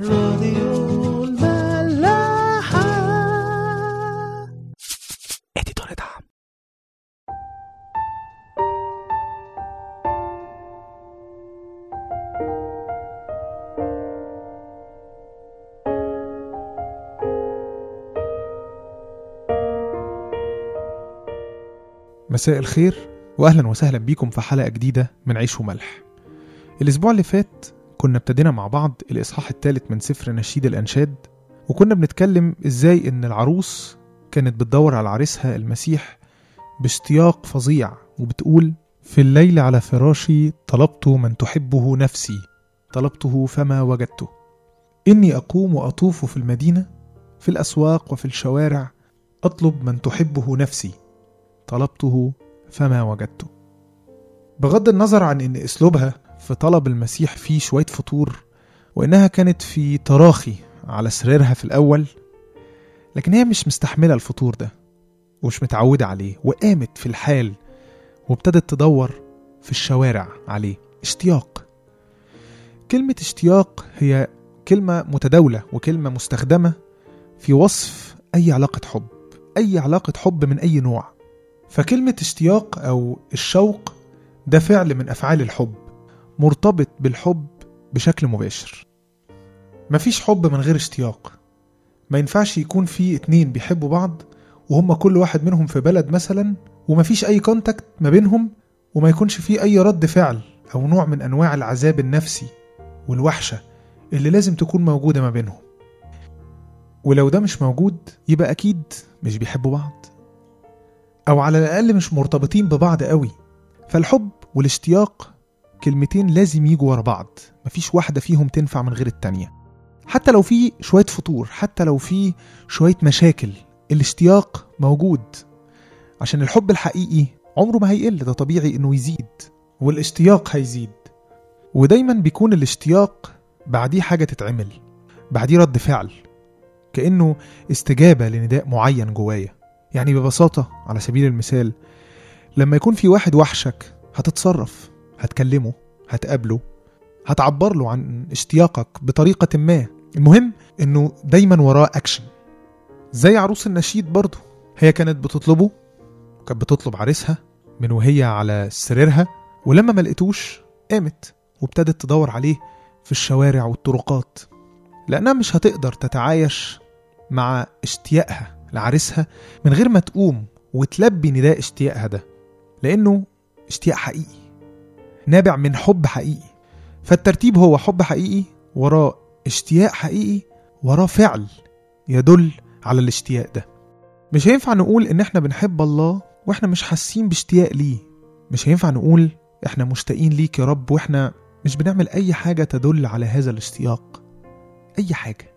راديو الملاحة. اديتور دعم مساء الخير واهلا وسهلا بيكم في حلقة جديدة من عيش وملح. الأسبوع اللي فات كنا ابتدينا مع بعض الإصحاح الثالث من سفر نشيد الأنشاد وكنا بنتكلم إزاي إن العروس كانت بتدور على عريسها المسيح باشتياق فظيع وبتقول في الليل على فراشي طلبت من تحبه نفسي طلبته فما وجدته. إني أقوم وأطوف في المدينة في الأسواق وفي الشوارع أطلب من تحبه نفسي طلبته فما وجدته. بغض النظر عن إن أسلوبها في طلب المسيح فيه شوية فطور وإنها كانت في تراخي على سريرها في الأول لكن هي مش مستحملة الفطور ده ومش متعودة عليه وقامت في الحال وابتدت تدور في الشوارع عليه. اشتياق. كلمة اشتياق هي كلمة متداولة وكلمة مستخدمة في وصف أي علاقة حب أي علاقة حب من أي نوع. فكلمة اشتياق أو الشوق ده فعل من أفعال الحب. مرتبط بالحب بشكل مباشر. مفيش حب من غير اشتياق. ما ينفعش يكون في اتنين بيحبوا بعض وهم كل واحد منهم في بلد مثلا ومفيش أي كونتاكت ما بينهم وما يكونش فيه أي رد فعل أو نوع من أنواع العذاب النفسي والوحشة اللي لازم تكون موجودة ما بينهم. ولو ده مش موجود يبقى أكيد مش بيحبوا بعض. أو على الأقل مش مرتبطين ببعض قوي. فالحب والاشتياق كلمتين لازم يجوا ورا بعض. مفيش واحدة فيهم تنفع من غير التانية. حتى لو في شوية فطور حتى لو في شوية مشاكل الاشتياق موجود. عشان الحب الحقيقي عمره ما هيقل ده طبيعي إنه يزيد والاشتياق هيزيد. ودايما بيكون الاشتياق بعديه حاجة تتعمل بعديه رد فعل كأنه استجابة لنداء معين جوايا. يعني ببساطة على سبيل المثال لما يكون في واحد وحشك هتتصرف. هتكلمه هتقابله هتعبر له عن اشتياقك بطريقة ما. المهم إنه دايما وراه اكشن زي عروس النشيد برضه. هي كانت بتطلبه وكانت بتطلب عريسها من وهي على سريرها ولما ما لقيتوش قامت وابتدت تدور عليه في الشوارع والطرقات. لأنها مش هتقدر تتعايش مع اشتياقها لعريسها من غير ما تقوم وتلبي نداء اشتياقها ده. لأنه اشتياق حقيقي. نابع من حب حقيقي. فالترتيب هو حب حقيقي وراه اشتياق حقيقي وراه فعل يدل على الاشتياق ده. مش هينفع نقول إن إحنا بنحب الله وإحنا مش حاسين باشتياق ليه. مش هينفع نقول إحنا مشتاقين ليك يا رب وإحنا مش بنعمل أي حاجة تدل على هذا الاشتياق. أي حاجة.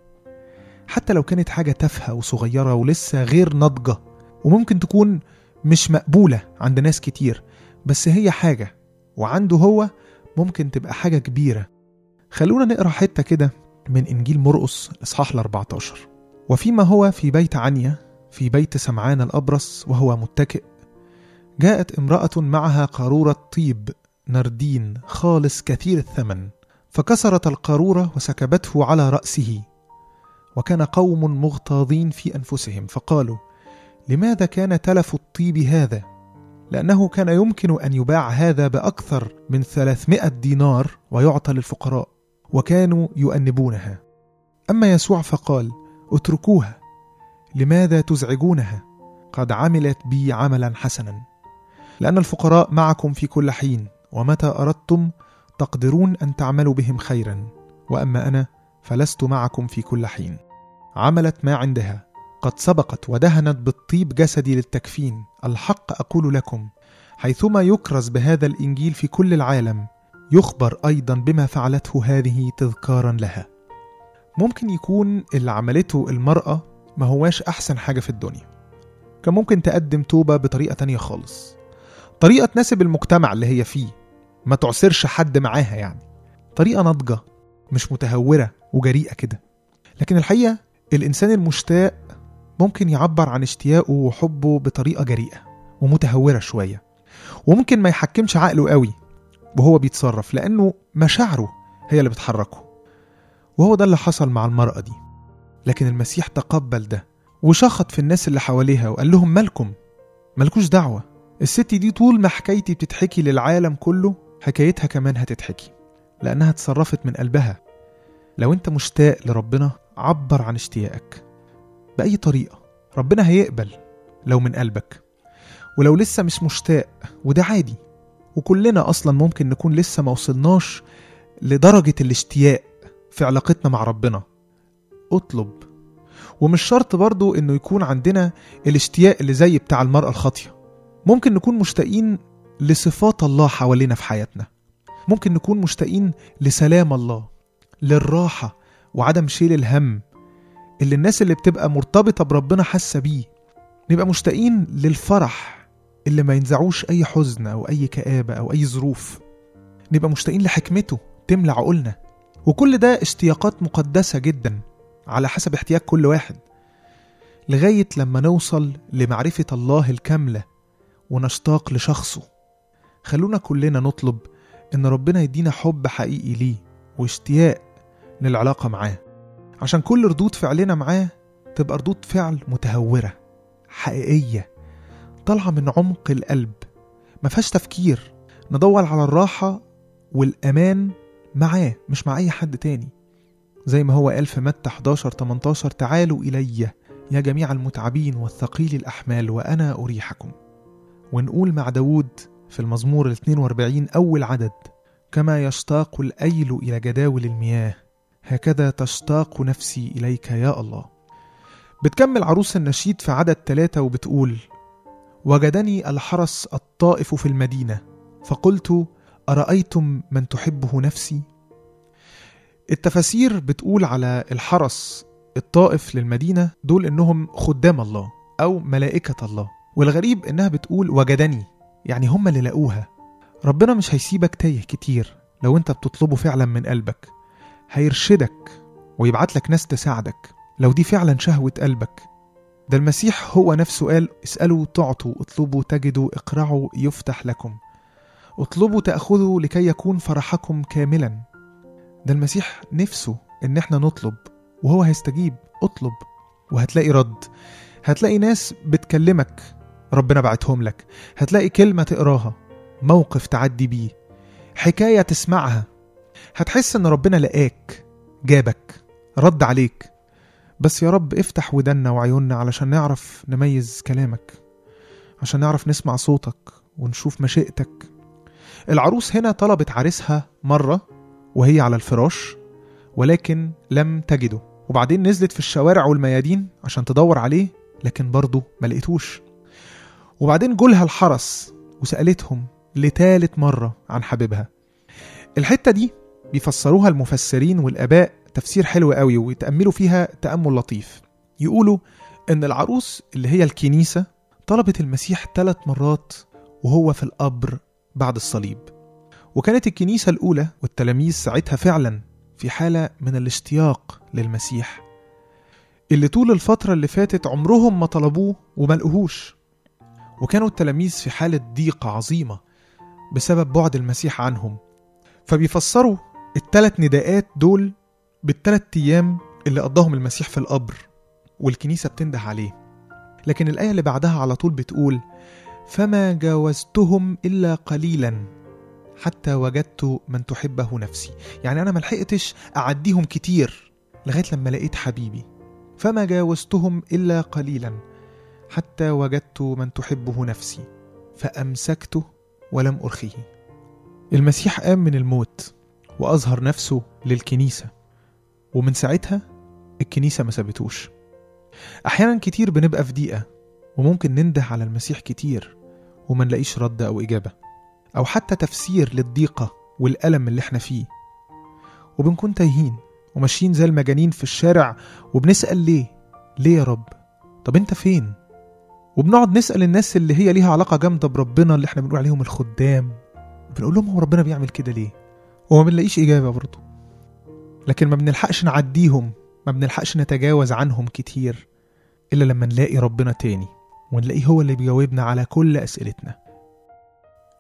حتى لو كانت حاجة تافهة وصغيرة ولسه غير ناضجة وممكن تكون مش مقبولة عند ناس كتير بس هي حاجة وعنده هو ممكن تبقى حاجة كبيرة. خلونا نقرأ حتة كده من إنجيل مرقس الإصحاح ال 14 وفيما هو في بيت عنيا في بيت سمعان الأبرص وهو متكئ جاءت امرأة معها قارورة طيب نردين خالص كثير الثمن. فكسرت القارورة وسكبته على رأسه. وكان قوم مغتاظين في أنفسهم فقالوا لماذا كان تلف الطيب هذا؟ لأنه كان يمكن أن يباع هذا بأكثر من ثلاثمائة دينار ويعطى للفقراء وكانوا يؤنبونها. أما يسوع فقال اتركوها لماذا تزعجونها؟ قد عملت بي عملا حسنا. لأن الفقراء معكم في كل حين ومتى أردتم تقدرون أن تعملوا بهم خيرا وأما أنا فلست معكم في كل حين. عملت ما عندها قد سبقت ودهنت بالطيب جسدي للتكفين. الحق أقول لكم حيثما يكرز بهذا الإنجيل في كل العالم يخبر أيضا بما فعلته هذه تذكارا لها. ممكن يكون اللي عملته المرأة ما هواش أحسن حاجة في الدنيا. كان ممكن تقدم توبة بطريقة تانية خالص. طريقة تناسب المجتمع اللي هي فيه ما تعسرش حد معاها يعني. طريقة ناضجة مش متهورة وجريئة كده. لكن الحقيقة الإنسان المشتاق ممكن يعبر عن اشتياقه وحبه بطريقة جريئة ومتهورة شوية. وممكن ما يحكمش عقله قوي وهو بيتصرف لأنه مشاعره هي اللي بتحركه. وهو ده اللي حصل مع المرأة دي. لكن المسيح تقبل ده وشخط في الناس اللي حواليها وقال لهم مالكم؟ مالكوش دعوة. الست دي طول ما حكايتي بتتحكي للعالم كله حكايتها كمان هتتحكي. لأنها اتصرفت من قلبها. لو أنت مشتاق لربنا عبر عن اشتياقك. بأي طريقة. ربنا هيقبل لو من قلبك. ولو لسه مش مشتاق وده عادي. وكلنا أصلا ممكن نكون لسه ما وصلناش لدرجة الاشتياق في علاقتنا مع ربنا. اطلب. ومش شرط برضو إنه يكون عندنا الاشتياق اللي زي بتاع المرأة الخاطية. ممكن نكون مشتاقين لصفات الله حوالينا في حياتنا. ممكن نكون مشتاقين لسلام الله للراحة وعدم شيل الهم اللي الناس اللي بتبقى مرتبطة بربنا حاسة بيه نبقى مشتاقين للفرح اللي ما ينزعوش أي حزن أو أي كآبة أو أي ظروف. نبقى مشتاقين لحكمته تملى عقولنا. وكل ده اشتياقات مقدسة جدا على حسب احتياج كل واحد. لغاية لما نوصل لمعرفة الله الكاملة ونشتاق لشخصه. خلونا كلنا نطلب إن ربنا يدينا حب حقيقي ليه واشتياق للعلاقة معاه. عشان كل ردود فعلنا معاه تبقى ردود فعل متهورة حقيقية طالعة من عمق القلب ما فيهاش تفكير. ندور على الراحة والأمان معاه مش مع أي حد تاني. زي ما هو قال في متى 11 18 تعالوا إلي يا جميع المتعبين والثقيل الأحمال وأنا أريحكم. ونقول مع داود في المزمور ال 42 أول عدد كما يشتاق الأيل إلى جداول المياه. هكذا تشتاق نفسي إليك يا الله. بتكمل عروس النشيد في عدد ثلاثة وبتقول وجدني الحرس الطائف في المدينة فقلت أرأيتم من تحبه نفسي؟ التفاسير بتقول على الحرس الطائف للمدينة دول إنهم خدام الله أو ملائكة الله والغريب إنها بتقول وجدني يعني هم اللي لقوها. ربنا مش هيسيبك تايه كتير لو أنت بتطلبه فعلا من قلبك. هيرشدك ويبعت لك ناس تساعدك. لو دي فعلا شهوة قلبك. ده المسيح هو نفسه قال اسألوا تعطوا اطلبوا تجدوا اقرعوا يفتح لكم. اطلبوا تأخذوا لكي يكون فرحكم كاملا. ده المسيح نفسه إن إحنا نطلب وهو هيستجيب. اطلب وهتلاقي رد. هتلاقي ناس بتكلمك ربنا بعتهم لك. هتلاقي كلمة تقراها موقف تعدي بيه حكاية تسمعها. هتحس إن ربنا لقاك جابك رد عليك. بس يا رب افتح ودنا وعيوننا علشان نعرف نميز كلامك عشان نعرف نسمع صوتك ونشوف مشيئتك. العروس هنا طلبت عريسها مرة وهي على الفراش ولكن لم تجده. وبعدين نزلت في الشوارع والميادين عشان تدور عليه لكن برضه ما لقيتوش. وبعدين جولها الحرس وسألتهم لتالت مرة عن حبيبها. الحتة دي بيفسروها المفسرين والآباء تفسير حلو قوي ويتأملوا فيها تأمل لطيف. يقولوا إن العروس اللي هي الكنيسة طلبت المسيح ثلاث مرات وهو في القبر بعد الصليب. وكانت الكنيسة الأولى والتلاميذ ساعتها فعلا في حالة من الاشتياق للمسيح اللي طول الفترة اللي فاتت عمرهم ما طلبوه وما لقوهوش. وكانوا التلاميذ في حالة ضيقة عظيمة بسبب بعد المسيح عنهم. فبيفسروا التلات نداءات دول بالتلات أيام اللي قضاهم المسيح في القبر والكنيسة بتنده عليه. لكن الآية اللي بعدها على طول بتقول فما جاوزتهم إلا قليلا حتى وجدت من تحبه نفسي. يعني أنا ملحقتش أعديهم كتير لغاية لما لقيت حبيبي. فما جاوزتهم إلا قليلا حتى وجدت من تحبه نفسي فأمسكته ولم أرخيه المسيح قام من الموت. وأظهر نفسه للكنيسة. ومن ساعتها الكنيسة ما سابتوش. أحيانا كتير بنبقى في ضيقة وممكن ننده على المسيح كتير وما نلاقيش رد أو إجابة أو حتى تفسير للضيقة والألم اللي إحنا فيه. وبنكون تايهين وماشيين زي المجانين في الشارع وبنسأل ليه؟ ليه يا رب؟ طب أنت فين؟ وبنقعد نسأل الناس اللي هي ليها علاقة جامدة بربنا اللي إحنا بنقول عليهم الخدام. بنقول لهم هو ربنا بيعمل كده ليه؟ وما بنلاقيش إجابة برضه. لكن ما بنلحقش نعديهم ما بنلحقش نتجاوز عنهم كتير إلا لما نلاقي ربنا تاني ونلاقيه هو اللي بيجاوبنا على كل أسئلتنا.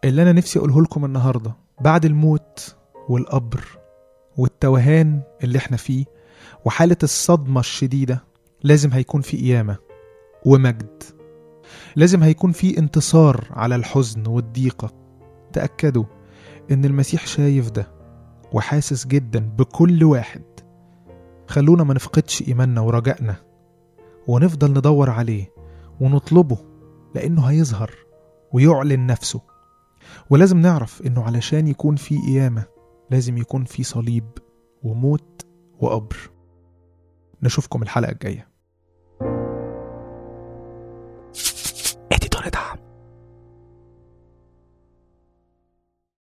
اللي أنا نفسي أقوله لكم النهاردة بعد الموت والقبر والتوهان اللي إحنا فيه وحالة الصدمة الشديدة لازم هيكون في قيامة ومجد. لازم هيكون في انتصار على الحزن والضيقة. تأكدوا إن المسيح شايف ده. وحاسس جدا بكل واحد. خلونا ما نفقدش إيماننا ورجائنا ونفضل ندور عليه ونطلبه لأنه هيظهر ويعلن نفسه. ولازم نعرف إنه علشان يكون في قيامة لازم يكون في صليب وموت وقبر. نشوفكم الحلقة الجاية.